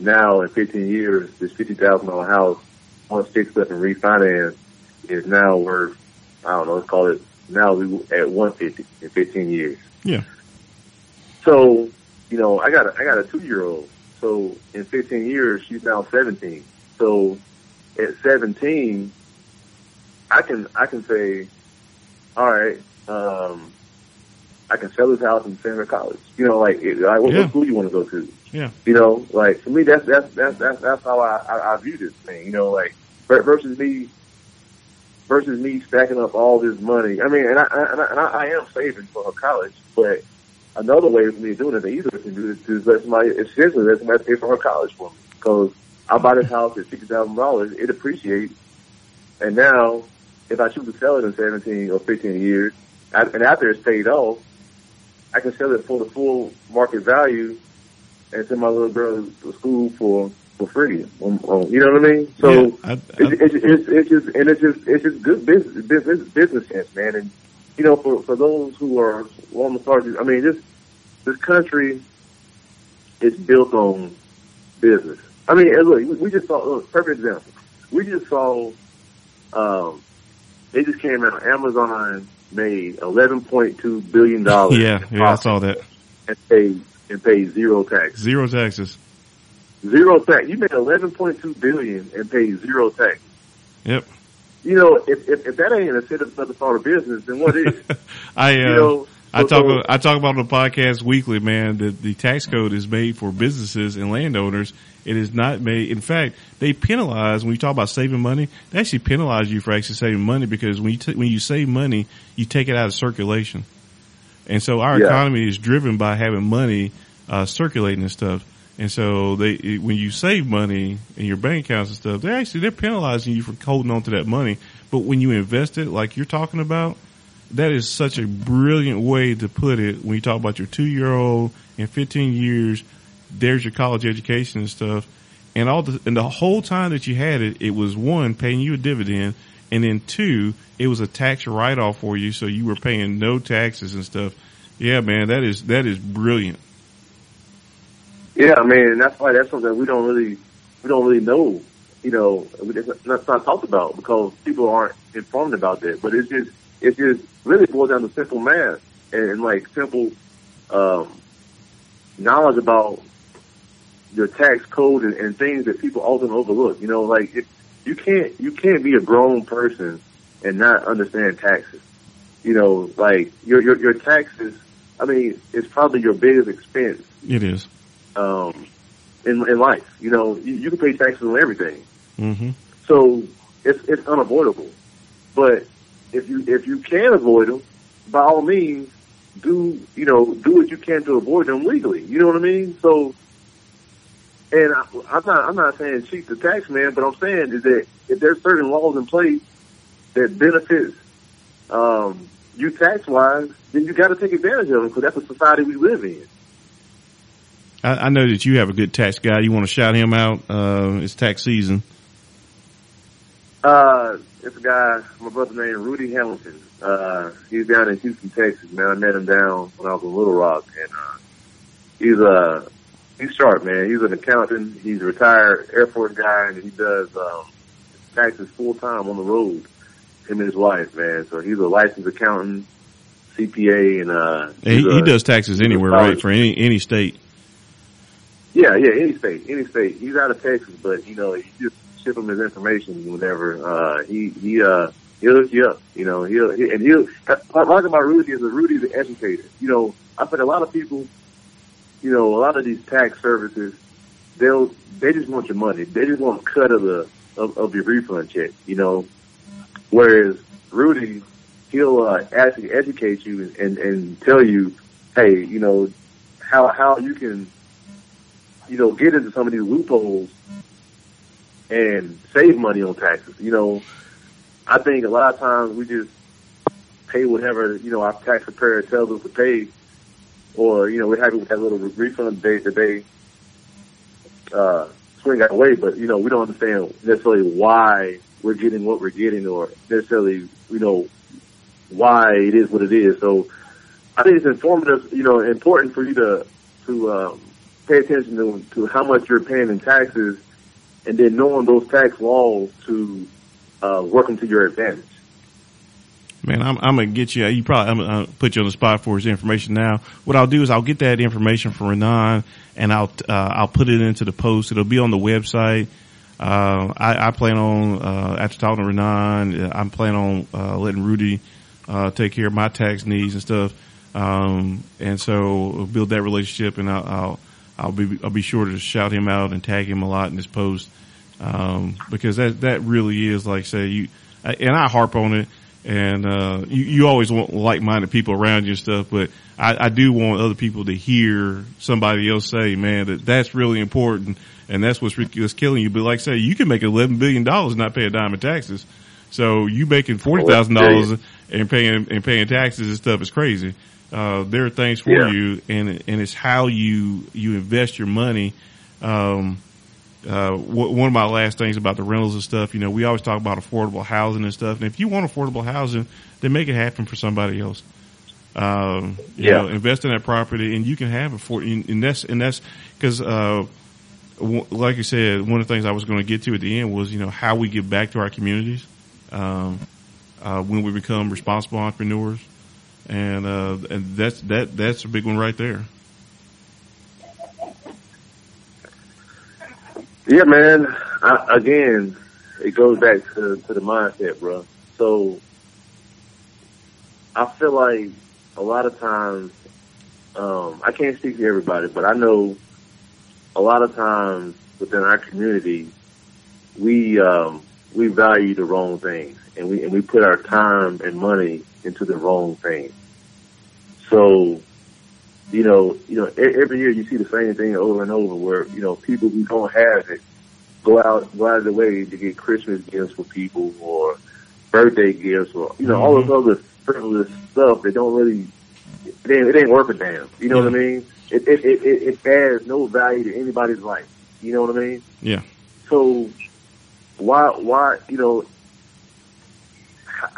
now in 15 years, this $50,000 house, once fixed up and refinanced, is now worth, I don't know, let's call it, now we at 150 in 15 years. Yeah. So, you know, I got a, I got a two year old. So in 15 years, she's now 17. So at 17, I can, I can say, all right, um, I can sell this house and send her to college. You know, like, it, like what, Yeah. what school you want to go to? Yeah. You know, like for me, that's that's that's that's, that's how I, I I view this thing. You know, like ver- versus me versus me stacking up all this money. I mean, and I and I, and I, am saving for her college, but another way for me of doing it, the easier way to do it is let somebody essentially let somebody pay for her college for me. Because I buy this house at sixty thousand dollars, it appreciates, and now if I choose to sell it in seventeen or fifteen years, and after it's paid off, I can sell it for the full market value and send my little girl to school for for free. Um, um, you know what I mean? So Yeah, I- I- it's, it's, it's, it's just and it's just it's just good business business business sense, man. And you know, for for those who are on the start, I mean, this this country is built on business. I mean, look, we- we just saw look, perfect example. We just saw um, they just came out. Amazon made eleven point two billion dollars. yeah. Yeah. I saw that. and paid and paid zero tax. Zero taxes. Zero tax. You made eleven point two billion and paid zero tax. Yep. You know, if if, if that ain't a set up another start of business, then what is? [laughs] I uh, you know, I so- talk so- I talk about on the podcast weekly, man. That the tax code is made for businesses and landowners. It is not made. In fact, they penalize when you talk about saving money. They actually penalize you for actually saving money because when you t- when you save money, you take it out of circulation. And so our Yeah. economy is driven by having money uh, circulating and stuff. And so they, when you save money in your bank accounts and stuff, they actually they're penalizing you for holding on to that money. But when you invest it, like you're talking about, that is such a brilliant way to put it. When you talk about your two year old in 15 years, there's your college education and stuff, and all the and the whole time that you had it, it was one paying you a dividend, and then two, it was a tax write off for you, so you were paying no taxes and stuff. Yeah, man, that is that is brilliant. Yeah, I mean, and that's why that's something we don't really we don't really know. You know, that's not, talked about because people aren't informed about that. But it's just it's just really boils down to simple math and, and like simple um, knowledge about your tax code and, and things that people often overlook. You know, like it, you can't you can't be a grown person and not understand taxes. You know, like your your, your taxes. I mean, it's probably your biggest expense It is. Um, in in life. You know, you, you can pay taxes on everything, Mm-hmm. so it's it's unavoidable. But if you if you can avoid them, by all means, do you know do what you can to avoid them legally. You know what I mean? So, and I, I'm not I'm not saying cheat the tax man, but I'm saying is that if there's certain laws in place that benefits um, you tax wise, then you got to take advantage of them because that's the society we live in. I, I know that you have a good tax guy. You want to shout him out? Uh, it's tax season. Uh, it's a guy, my brother named Rudy Hamilton. Uh, he's down in Houston, Texas, man. I met him down when I was in Little Rock and, uh, he's, uh, he's sharp, man. He's an accountant. He's a retired Air Force guy and he does, um, taxes full time on the road. Him and his wife, man. So he's a licensed accountant, CPA and, uh, He, he's he does taxes anywhere, right? For any any state. Yeah, yeah, any state, any state. He's out of Texas, but you know, you just ship him his information whenever. Uh, he he uh he'll hook you up. You know, he'll he, and he'll. What about Rudy is that Rudy's an educator. You know, I think a lot of people, you know, a lot of these tax services, they'll they just want your money. They just want a cut of the of, of your refund check. You know, whereas Rudy, he'll uh, actually educate you and and tell you, hey, you know, how how you can you know, get into some of these loopholes and save money on taxes. You know, I think a lot of times we just pay whatever, you know, our tax preparer tells us to pay, or, you know, we're happy with that little refund date that they, uh, swing our way, but, you know, we don't understand necessarily why we're getting what we're getting or necessarily, you know, why it is what it is. So I think it's informative, you know, important for you to, to, um, pay attention to, to how much you're paying in taxes and then knowing those tax laws to, uh, work them to your advantage. Man, I'm, I'm gonna get you. You probably I'm gonna put you on the spot for his information now. What I'll do is I'll get that information from Ranon and I'll uh, I'll put it into the post. It'll be on the website. Uh, I, I plan on uh, after talking to Ranon, I'm planning on uh, letting Rudy uh, take care of my tax needs and stuff. Um, and so build that relationship, and I'll, I'll I'll be I'll be sure to shout him out and tag him a lot in this post um, because that that really is like say you and I harp on it and uh, you, you always want like-minded people around you and stuff, but I, I do want other people to hear somebody else say, man, that that's really important, and that's what's, what's killing you. But like I say, you can make eleven billion dollars and not pay a dime in taxes. So you making forty thousand dollars and paying and paying taxes and stuff is crazy. Uh, there are things for Yeah. you, and and it's how you you invest your money. Um, uh, w- one of my last things about the rentals and stuff, you know, we always talk about affordable housing and stuff. And if you want affordable housing, then make it happen for somebody else. Um, you Yeah. know, invest in that property and you can have it for, and and that's, and that's cause, uh, w- like you said, one of the things I was going to get to at the end was, you know, how we give back to our communities, um, uh, when we become responsible entrepreneurs. And, uh, and that's, that, that's a big one right there. Yeah, man. I, again, it goes back to, to the mindset, bro. So I feel like a lot of times, um, I can't speak to everybody, but I know a lot of times within our community, we, um, we value the wrong things and we, and we put our time and money into the wrong things. So, you know, you know, every year you see the same thing over and over where, you know, people who don't have it go out, go out of the way to get Christmas gifts for people or birthday gifts or, you know, all mm-hmm. this other frivolous stuff that don't really, it ain't, it ain't worth a damn. You know what I mean? It, it, it, it, it adds no value to anybody's life. You know what I mean? Yeah. So why, why, you know,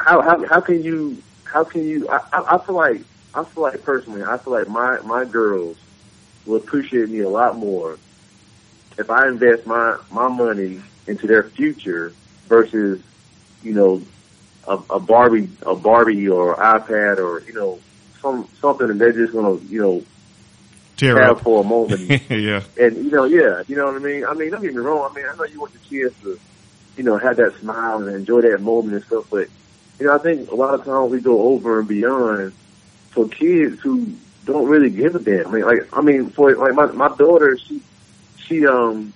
how, how, how can you, how can you, I, I I feel like, I feel like personally, I feel like my, my girls will appreciate me a lot more if I invest my, my money into their future versus, you know, a, a Barbie, a Barbie or iPad or, you know, some, something that they're just gonna, you know, Tear have up. for a moment [laughs] yeah. and you know, yeah, you know what I mean. I mean, don't get me wrong. I mean, I know you want your kids to, you know, have that smile and enjoy that moment and stuff. But you know, I think a lot of times we go over and beyond for kids who don't really give a damn. I mean, like, I mean, for like my my daughter, she she um,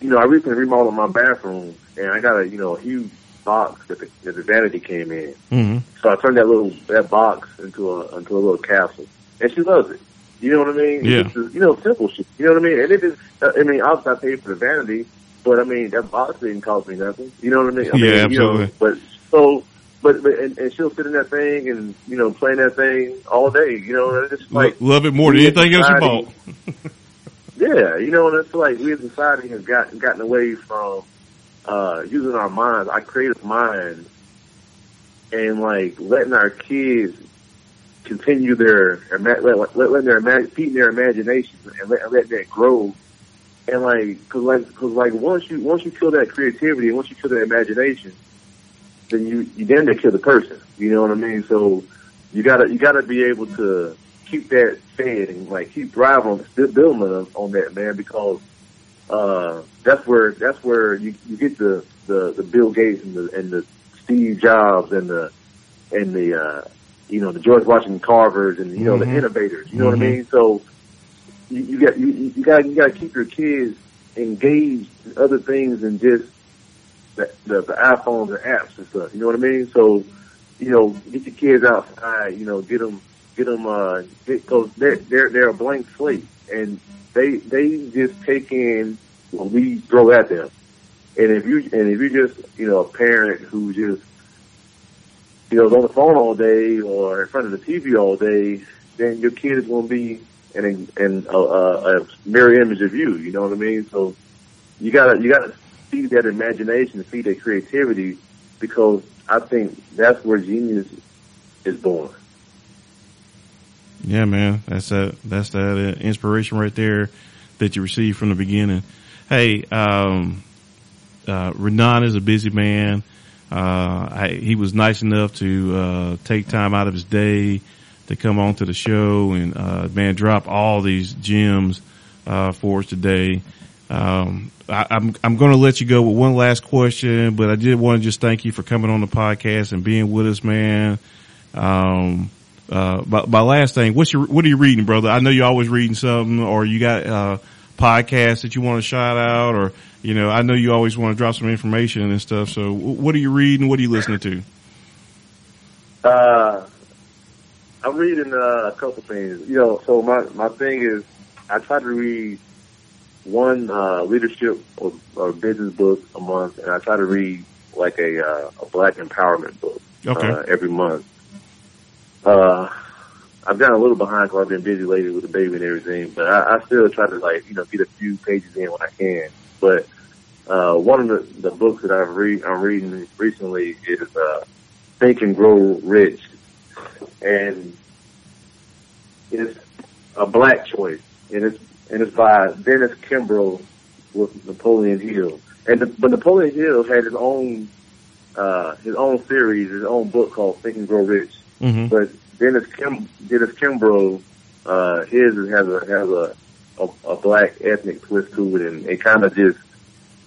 you know, I recently remodeled my bathroom and I got a you know a huge box that the, that the vanity came in. hmm So I turned that little that box into a into a little capsule, and she loves it. You know what I mean? Yeah. It's just, you know, simple shit. You know what I mean? And it is. uh, I mean, obviously I paid for the vanity, but I mean that box didn't cost me nothing. You know what I mean? I Yeah, mean, You know, absolutely. but so, but but and, and she'll sit in that thing and you know playing that thing all day. You know, and it's like Lo- love it more than anything else you bought. [laughs] yeah, you know, and it's like we as a society have gotten gotten away from uh using our minds, our creative minds, and like letting our kids continue their let, let, letting their feeding their imagination and let, let that grow. And like, cause like, cause like once you once you kill that creativity and once you kill that imagination, then you you then to kill the person. You know what I mean? So you gotta you gotta be able to keep that fed and like keep driving on still building on, on that man because uh that's where that's where you you get the the the Bill Gates and the and the Steve Jobs and the and the uh you know the George Washington Carvers and you know Mhm. the innovators. You know what I Mhm. mean? So you, you got you you got you got to keep your kids engaged in other things than just the, the the iPhones and apps and stuff. You know what I mean? So you know, get your kids outside. You know, get them get them, uh, because they're, they're, they're a blank slate and they, they just take in what we throw at them. And if you, and if you just, you know, a parent who just, you know, on the phone all day or in front of the TV all day, then your kid is going to be in, in a, a, a mirror image of you. You know what I mean? So you gotta, you gotta feed that imagination, feed that creativity, because I think that's where genius is born. Yeah, man, that's that. That's that uh, inspiration right there that you received from the beginning. Hey, um, uh, Ranon is a busy man. Uh, I, he was nice enough to uh, take time out of his day to come on to the show and uh, man, drop all these gems uh, for us today. Um, I, am I'm, I'm going to let you go with one last question, but I did want to just thank you for coming on the podcast and being with us, man. Um, uh, but my last thing, what's your, what are you reading, brother? I know you're always reading something or you got, uh, podcasts that you want to shout out or, you know, I know you always want to drop some information and stuff. So what are you reading? What are you listening to? Uh, I'm reading uh, a couple things. You know, so my, my thing is I try to read one, uh, leadership or, or business book a month and I try to read like a, uh, a black empowerment book, okay. uh, every month. Uh, I've gotten a little behind because I've been busy lately with the baby and everything, but I, I still try to like, you know, get a few pages in when I can. But, uh, one of the, the books that I've read, I'm reading recently is, uh, Think and Grow Rich. And it's a black choice. And it's, and it's by Dennis Kimbro with Napoleon Hill. And the, but Napoleon Hill had his own, uh, his own series, his own book called Think and Grow Rich. Mm-hmm. But Dennis Kim, Dennis Kimbro, uh, his has a, has a, a, a black ethnic twist to it and it kind of just,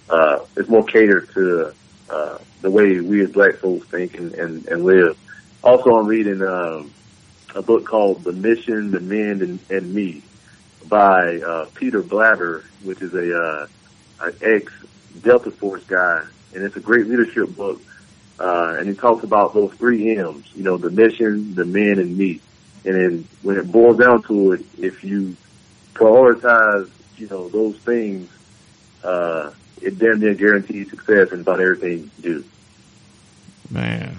uh, it's more catered to, uh, the way we as black folks think and, and, and live. Also, I'm reading, um, a book called The Mission, The Men, and, and Me by, uh, Peter Blaber, which is a, uh, an ex Delta Force guy. And it's a great leadership book uh, and he talks about those three M's, you know, the mission, the men, and me. And then when it boils down to it, if you prioritize, you know, those things, uh, it damn near guarantees success in about everything you do. Man,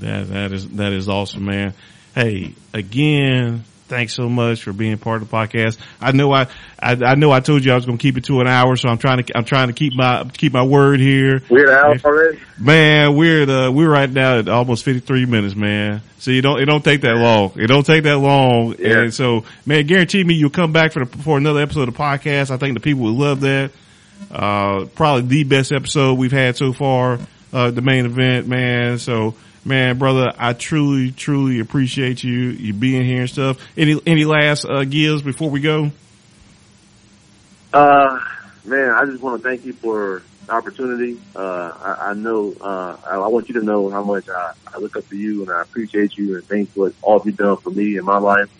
that, that is, that is awesome, man. Hey, again, thanks so much for being part of the podcast. I know I, I, I know I told you I was going to keep it to an hour, so I'm trying to, I'm trying to keep my, keep my word here. We're an hour already? Man, we're the, we're right now at almost 53 minutes, man. So you don't, it don't take that long. It don't take that long. Yeah. And so, man, guarantee me you'll come back for the, for another episode of the podcast. I think the people would love that. Uh, probably the best episode we've had so far, uh, the main event, man. So, man, brother, I truly, truly appreciate you, you being here and stuff. Any, any last, uh, gives before we go? Uh, man, I just want to thank you for the opportunity. Uh, I, I know, uh, I, I want you to know how much I, I look up to you and I appreciate you and thank what all you've done for me in my life.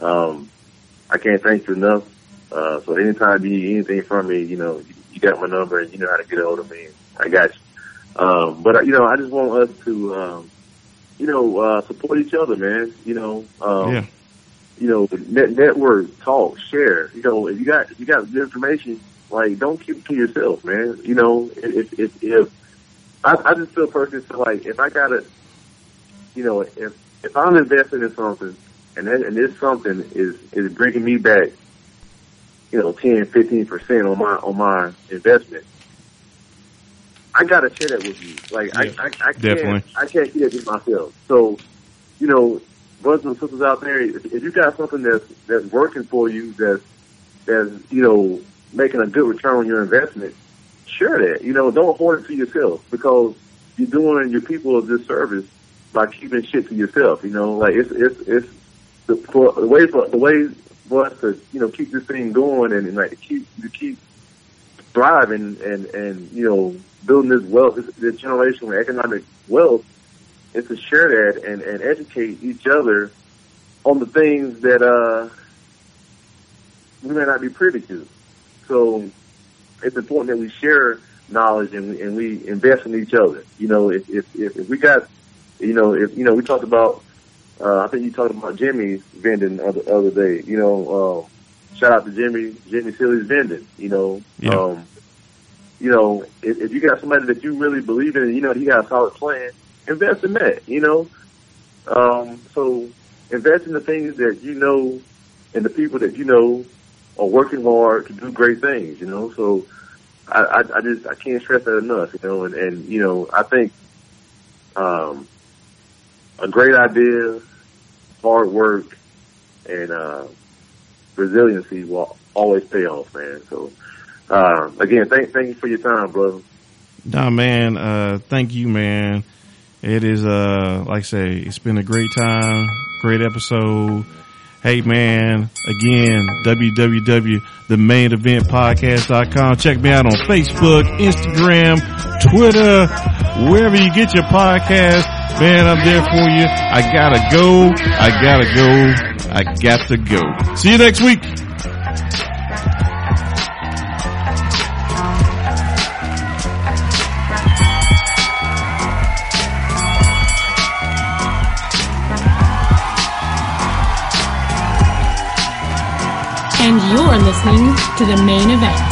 Um, I can't thank you enough. Uh, so anytime you need anything from me, you know, you, you got my number and you know how to get a hold of me. I got you. Um, but you know, I just want us to, um, you know, uh, support each other, man. You know, um, Yeah. you know, net, network, talk, share. You know, if you got if you got good information, like don't keep it to yourself, man. You know, if if if I, I just feel personally feel like if I gotta, you know, if if I'm investing in something and that, and this something is is bringing me back, you know, ten, fifteen percent on my on my investment. I gotta share that with you. Like Yeah, I, I, I can't, definitely. I can't keep it to myself. So, you know, brothers and sisters out there, if, if you got something that's that's working for you, that's that's you know making a good return on your investment, share that. You know, don't hoard it to yourself because you're doing your people a disservice by keeping shit to yourself. You know, like it's it's it's the, for, the way for the way for us to you know keep this thing going and, and like to keep to keep thriving and and and, you know building this wealth, this, this generational economic wealth, is to share that and and educate each other on the things that uh we may not be privy to. So it's important that we share knowledge and, and we invest in each other. You know, if, if, if, if we got, you know, if, you know, we talked about, uh, I think you talked about Jimmy's vending the other, other day. You know, uh, shout out to Jimmy, Jimmy Silly's vending. You know, Yeah. um, you know, if, if you got somebody that you really believe in, and you know, he got a solid plan, invest in that. You know, um, so invest in the things that you know, and the people that you know are working hard to do great things. You know, so I, I, I just I can't stress that enough. You know, and, and you know, I think um, a great idea, hard work, and uh, resiliency will always pay off, man. So, uh, again, thank thank you for your time, brother. Nah, man. Uh, thank you, man. It is, uh, like I say, it's been a great time, great episode. Hey, man, again, www.themaineventpodcast.com. Check me out on Facebook, Instagram, Twitter, wherever you get your podcast. Man, I'm there for you. I gotta go. I gotta go. I got to go. See you next week. And you're listening to the main event.